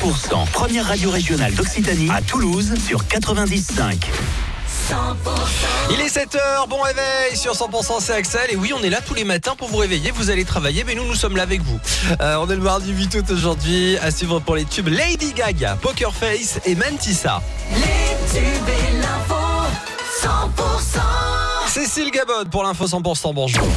100%, première radio régionale d'Occitanie à Toulouse sur 95. Il est 7h, bon réveil sur 100% c'est Axel et oui on est là tous les matins pour vous réveiller, vous allez travailler mais nous nous sommes là avec vous. Euh, on est le mardi 8 août aujourd'hui, à suivre pour les tubes Lady Gaga, Poker Face et Mantissa. Les tubes et l'info 100% Cécile Gabod pour l'info 100% bonjour.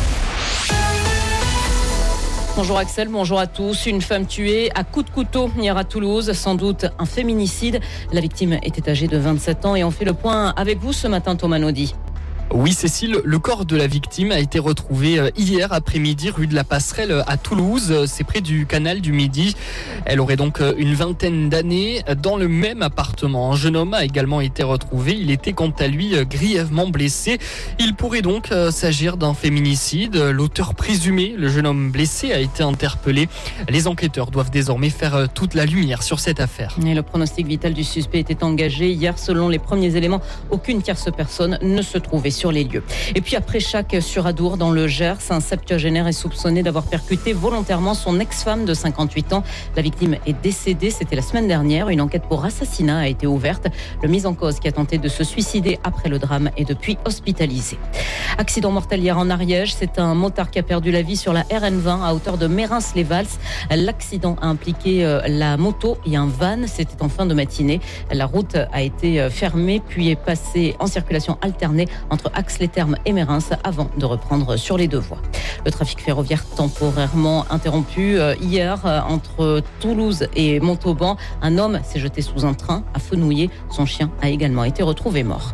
Bonjour Axel, bonjour à tous. Une femme tuée à coups de couteau hier à Toulouse, sans doute un féminicide. La victime était âgée de 27 ans et on fait le point avec vous ce matin Thomas Naudy. Oui, Cécile, le corps de la victime a été retrouvé euh, hier après-midi rue de la Passerelle euh, à Toulouse. Euh, c'est près du canal du Midi. Elle aurait donc une vingtaine d'années dans le même appartement. Un jeune homme a également été retrouvé. Il était quant à lui grièvement blessé. Il pourrait donc s'agir d'un féminicide. L'auteur présumé, le jeune homme blessé, a été interpellé. Les enquêteurs doivent désormais faire toute la lumière sur cette affaire. Et le pronostic vital du suspect était engagé. Hier, selon les premiers éléments, aucune tierce personne ne se trouvait sur les lieux. Et puis après chaque sur Adour dans le Gers, un septuagénaire est soupçonné d'avoir percuté volontairement son ex-femme de 58 ans. La victime est décédée, c'était la semaine dernière. Une enquête pour assassinat a été ouverte. Le mise en cause qui a tenté de se suicider après le drame est depuis hospitalisé. Accident mortel hier en Ariège, c'est un motard qui a perdu la vie sur la RN20 à hauteur de Mérins-les-Vals. L'accident a impliqué euh, la moto et un van, c'était en fin de matinée. La route a été euh, fermée puis est passée en circulation alternée entre Axe-les-Thermes et Mérins avant de reprendre sur les deux voies. Le trafic ferroviaire temporairement interrompu euh, hier euh, entre Toulouse et Montauban. Un homme s'est jeté sous un train à fenouiller. Son chien a également été retrouvé mort.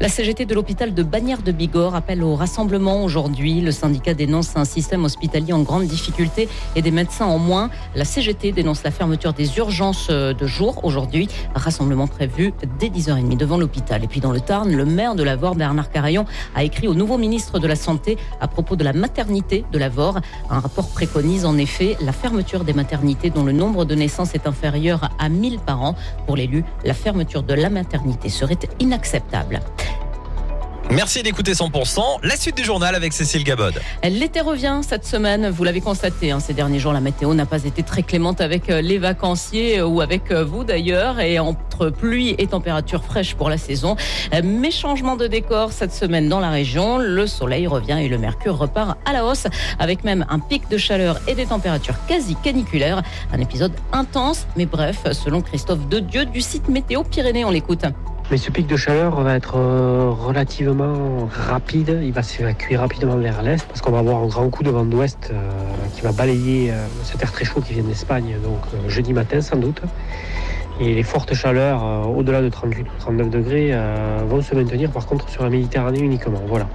La CGT de l'hôpital de Bagnères de Bigorre appelle au rassemblement aujourd'hui. Le syndicat dénonce un système hospitalier en grande difficulté et des médecins en moins. La CGT dénonce la fermeture des urgences euh, de jour aujourd'hui. Rassemblement prévu dès 10h30 devant l'hôpital. Et puis dans le Tarn, le maire de Lavore, Bernard A écrit au nouveau ministre de la Santé à propos de la maternité de Lavore. Un rapport préconise en effet la fermeture des maternités dont le nombre de naissances est inférieur à 1000 par an. Pour l'élu, la fermeture de la maternité serait inacceptable. Merci d'écouter 100%. La suite du journal avec Cécile Gabod. L'été revient cette semaine, vous l'avez constaté, hein, ces derniers jours la météo n'a pas été très clémente avec euh, les vacanciers euh, ou avec euh, vous d'ailleurs et entre pluie et température fraîche pour la saison. Mais changement de décor cette semaine dans la région, le soleil revient et le mercure repart à la hausse avec même un pic de chaleur et des températures quasi caniculaires. Un épisode intense mais bref, selon Christophe Dedieu du site Météo Pyrénées, on l'écoute. Mais ce pic de chaleur va être euh, relativement rapide. Il va s'évacuer rapidement vers l'est parce qu'on va avoir un grand coup de vent d'ouest euh, qui va balayer euh, cet air très chaud qui vient d'Espagne, donc jeudi matin sans doute. Et les fortes chaleurs au-delà de 38 ou 39 degrés vont se maintenir par contre sur la Méditerranée uniquement. Voilà.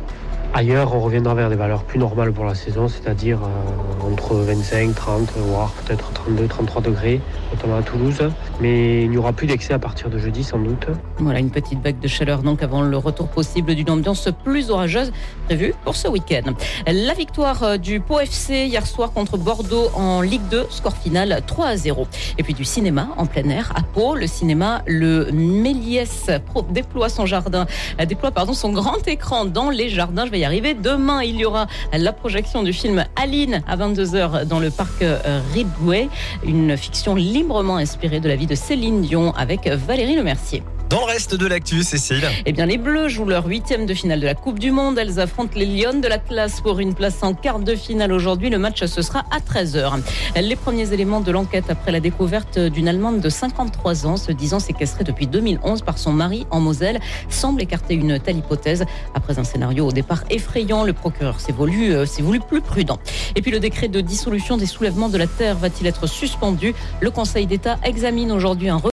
Ailleurs, on reviendra vers des valeurs plus normales pour la saison, c'est-à-dire euh, entre 25, 30, voire peut-être 32, 33 degrés, notamment à Toulouse. Mais il n'y aura plus d'excès à partir de jeudi sans doute. Voilà une petite vague de chaleur donc avant le retour possible d'une ambiance plus orageuse prévue pour ce week-end. La victoire euh, du Pau FC hier soir contre Bordeaux en Ligue 2, score final 3 à 0. Et puis du cinéma en plein air à Pau, le cinéma le Méliès déploie son jardin, euh, déploie pardon son grand écran dans les jardins. Demain, il y aura la projection du film Aline à 22h dans le parc euh, Ridgeway, une fiction librement inspirée de la vie de Céline Dion avec Valérie Lemercier. Dans le reste de l'actu, Cécile. Eh bien, les Bleus jouent leur huitième de finale de la Coupe du Monde. Elles affrontent les Lyonnes de la classe pour une place en quart de finale aujourd'hui. Le match, ce sera à 13h. Les premiers éléments de l'enquête après la découverte d'une Allemande de 53 ans, se disant séquestrée depuis 2011 par son mari en Moselle, semblent écarter une telle hypothèse. Après un scénario au départ effrayant, le procureur s'est voulu, euh, voulu plus prudent. Et puis, le décret de dissolution des soulèvements de la terre va-t-il être suspendu? Le Conseil d'État examine aujourd'hui un